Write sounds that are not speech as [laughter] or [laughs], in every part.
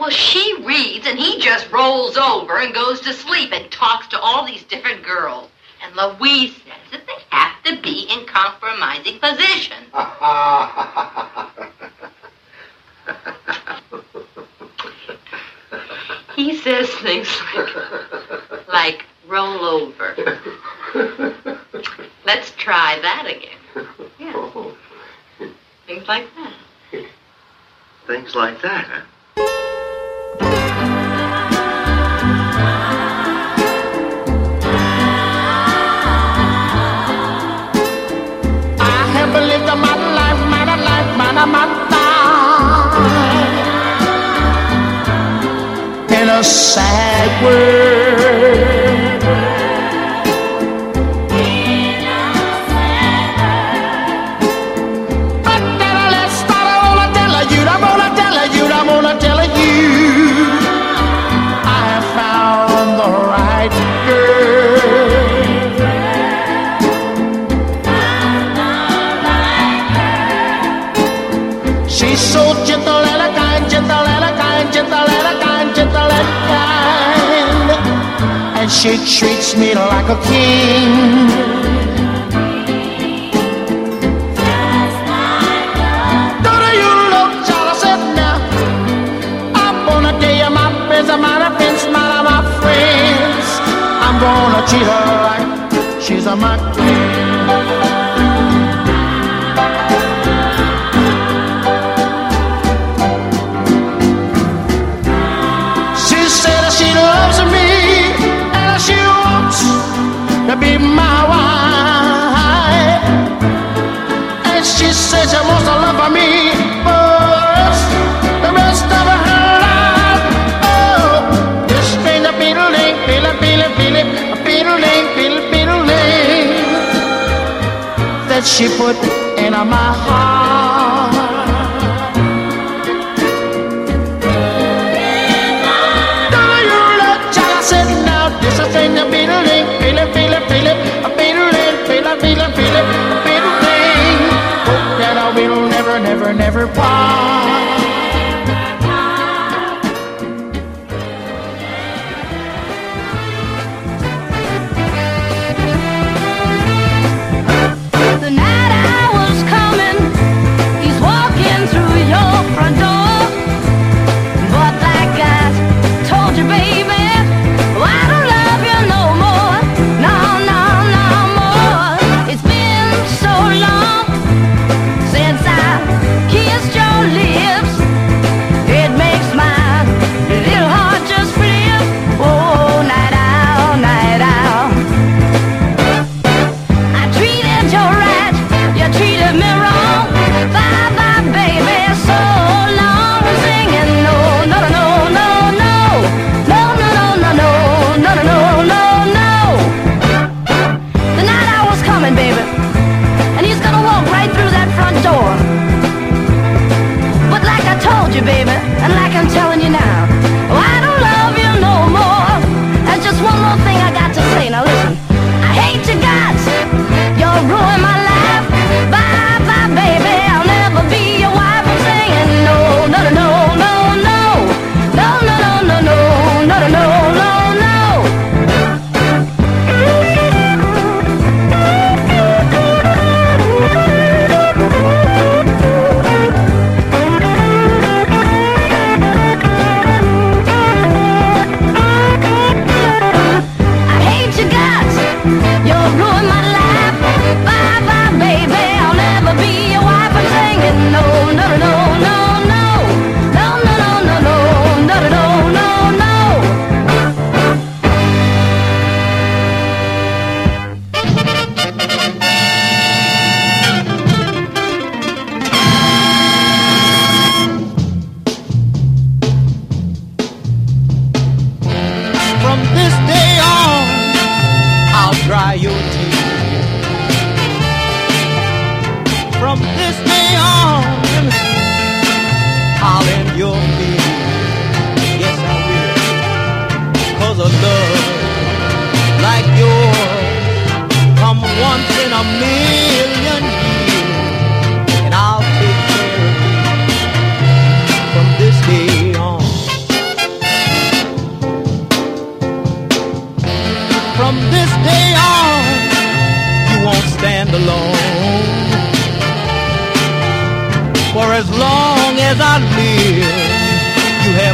Well, she reads and he just rolls over and goes to sleep and talks to all these different girls. And Louise says that they have to be in compromising positions. [laughs] he says things like, like roll over. Let's try that again. Yeah. [laughs] Things like that. Things like that, huh? A sad world. She treats me like a king. Gonna treat her like she's a my queen. She says she wants to love for me for the rest of her life. Oh, this thing a beetling, feeling, feeling, feeling, a beetling, feeling, feeling that she put in my heart. Never,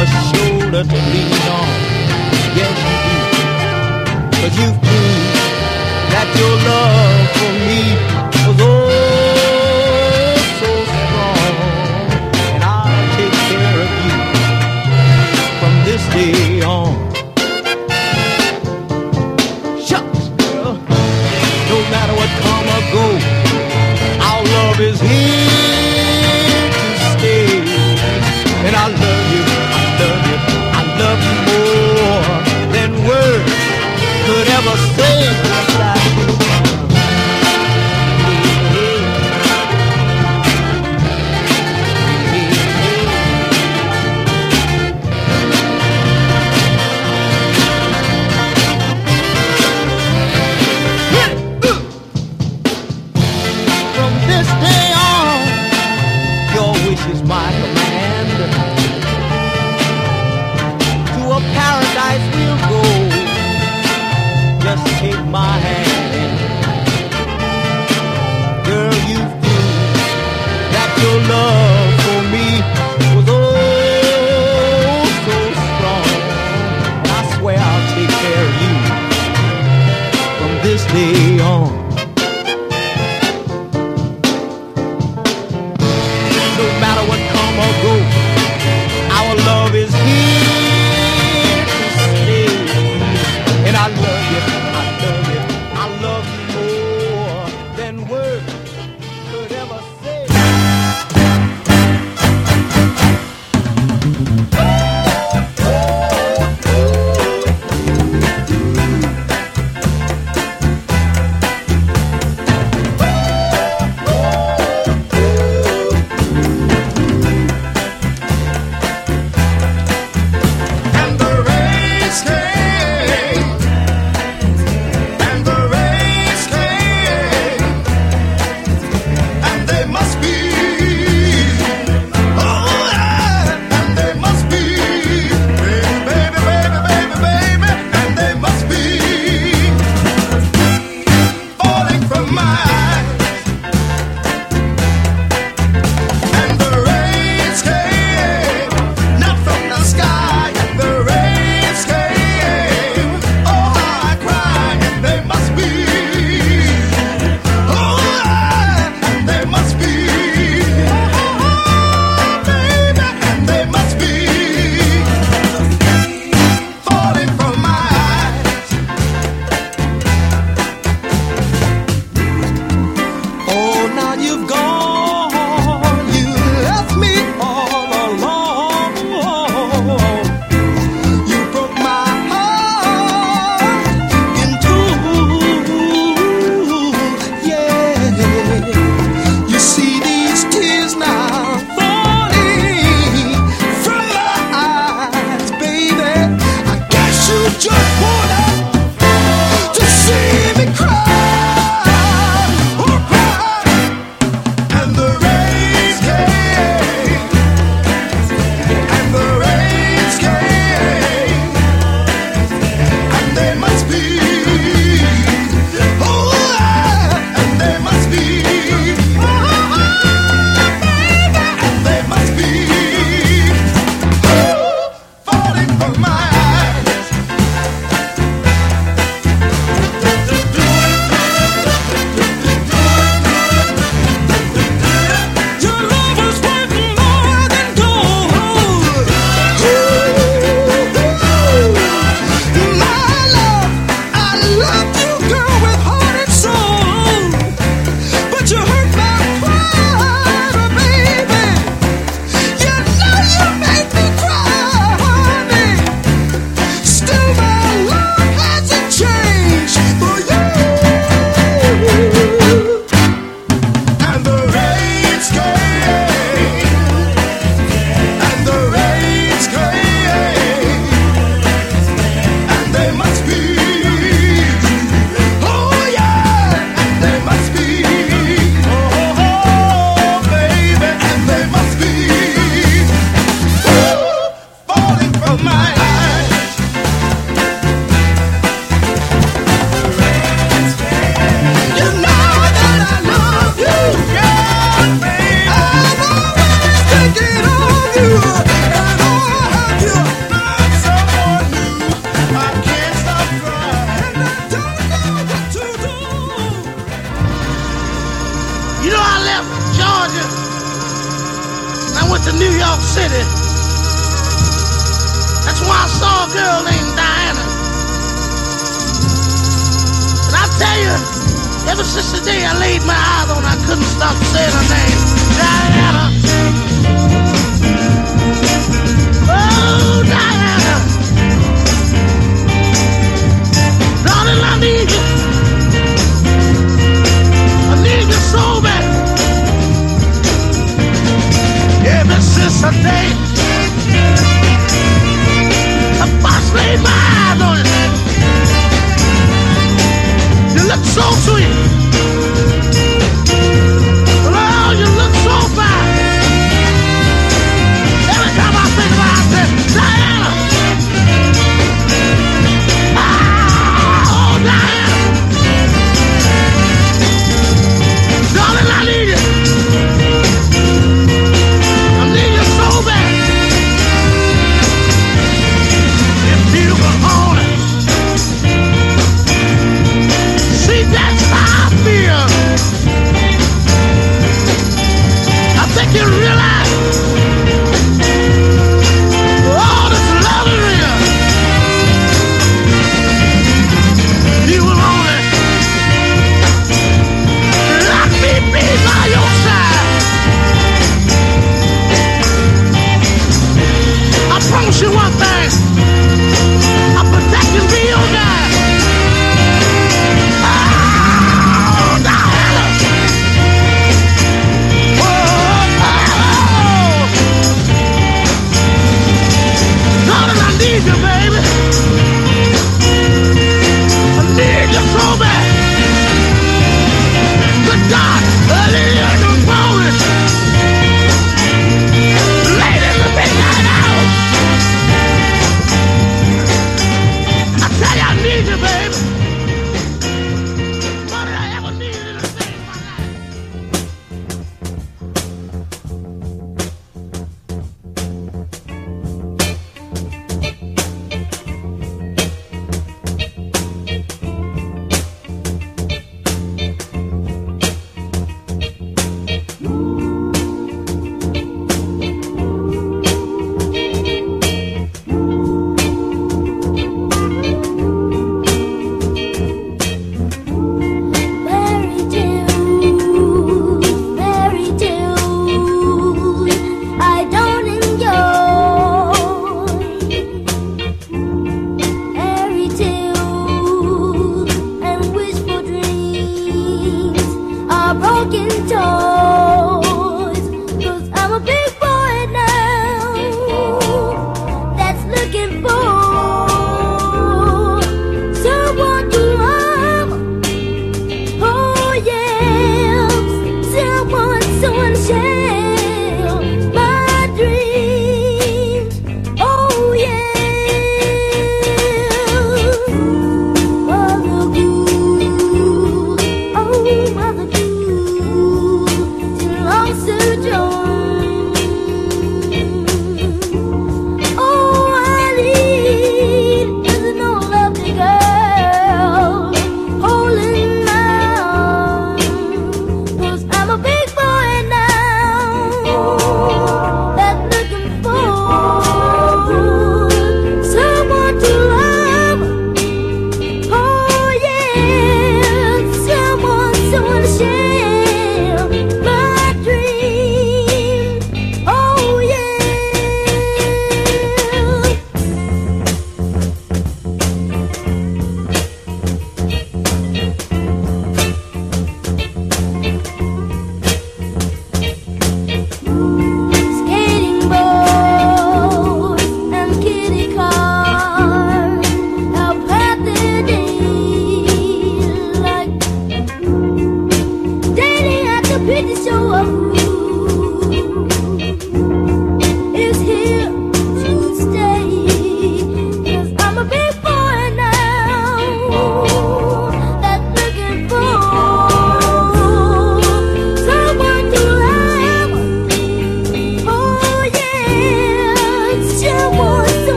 a shoulder to lean on. Yes, you do. Cause you proved that your love.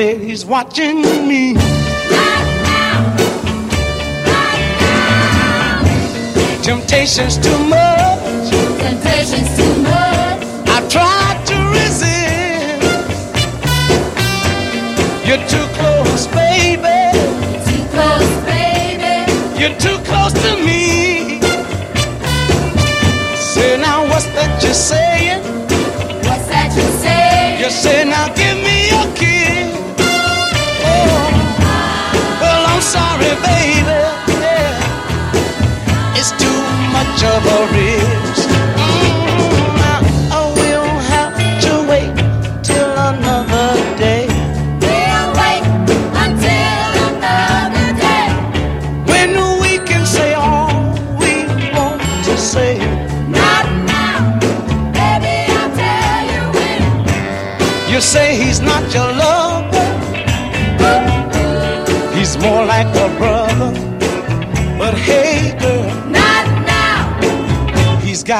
say he's watching me. Right now. Right now. Temptation's too much. Temptation's too much. I tried to resist. You're too close, baby. Too close, baby. You're too close to me. Say now, what's that you're saying? What's that you're saying? You say now. sorry, baby.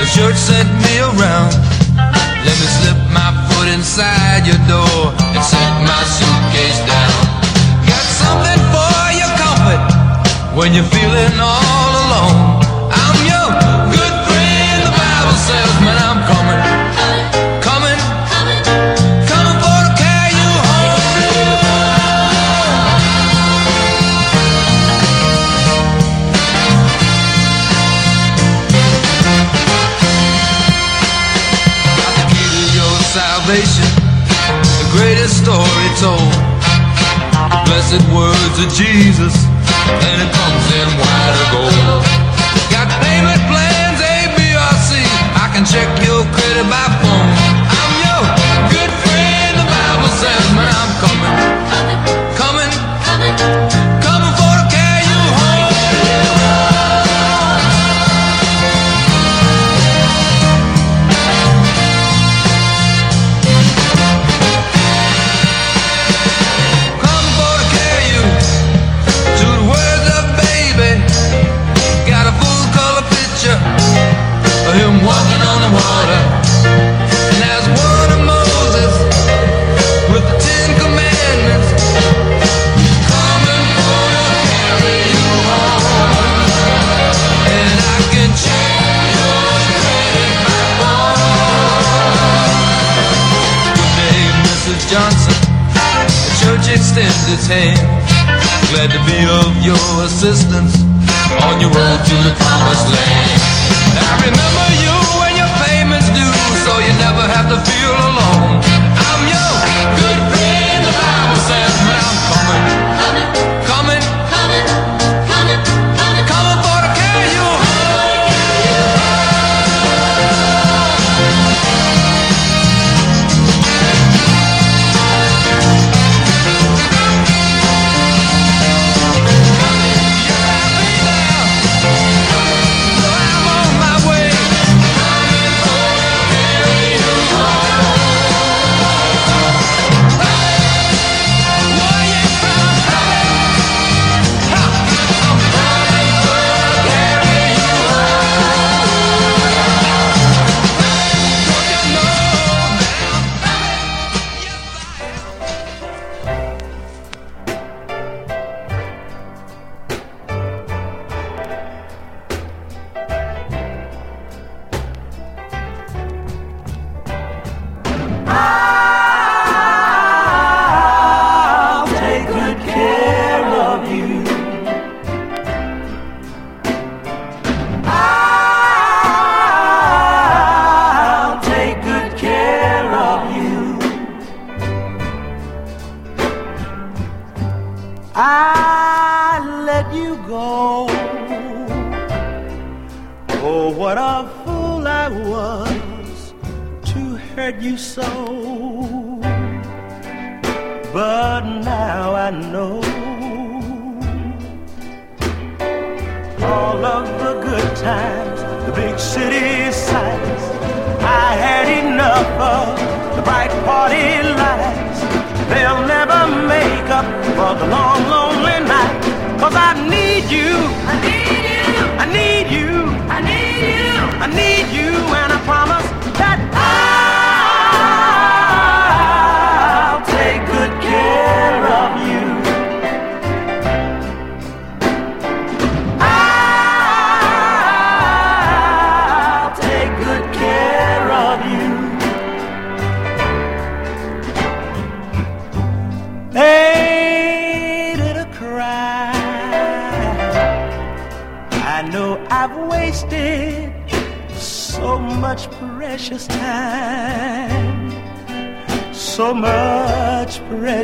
The shirt sent me around. Let me slip my foot inside your door and set my suitcase down. Got something for your comfort when you're feeling all alone. soul. The blessed words of Jesus, and it comes in white or gold. Got payment plans A, B, or C. I can check your credit by phone. I'm your good friend, the Bible says, man, I'm coming, coming, coming. coming.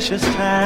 Precious time.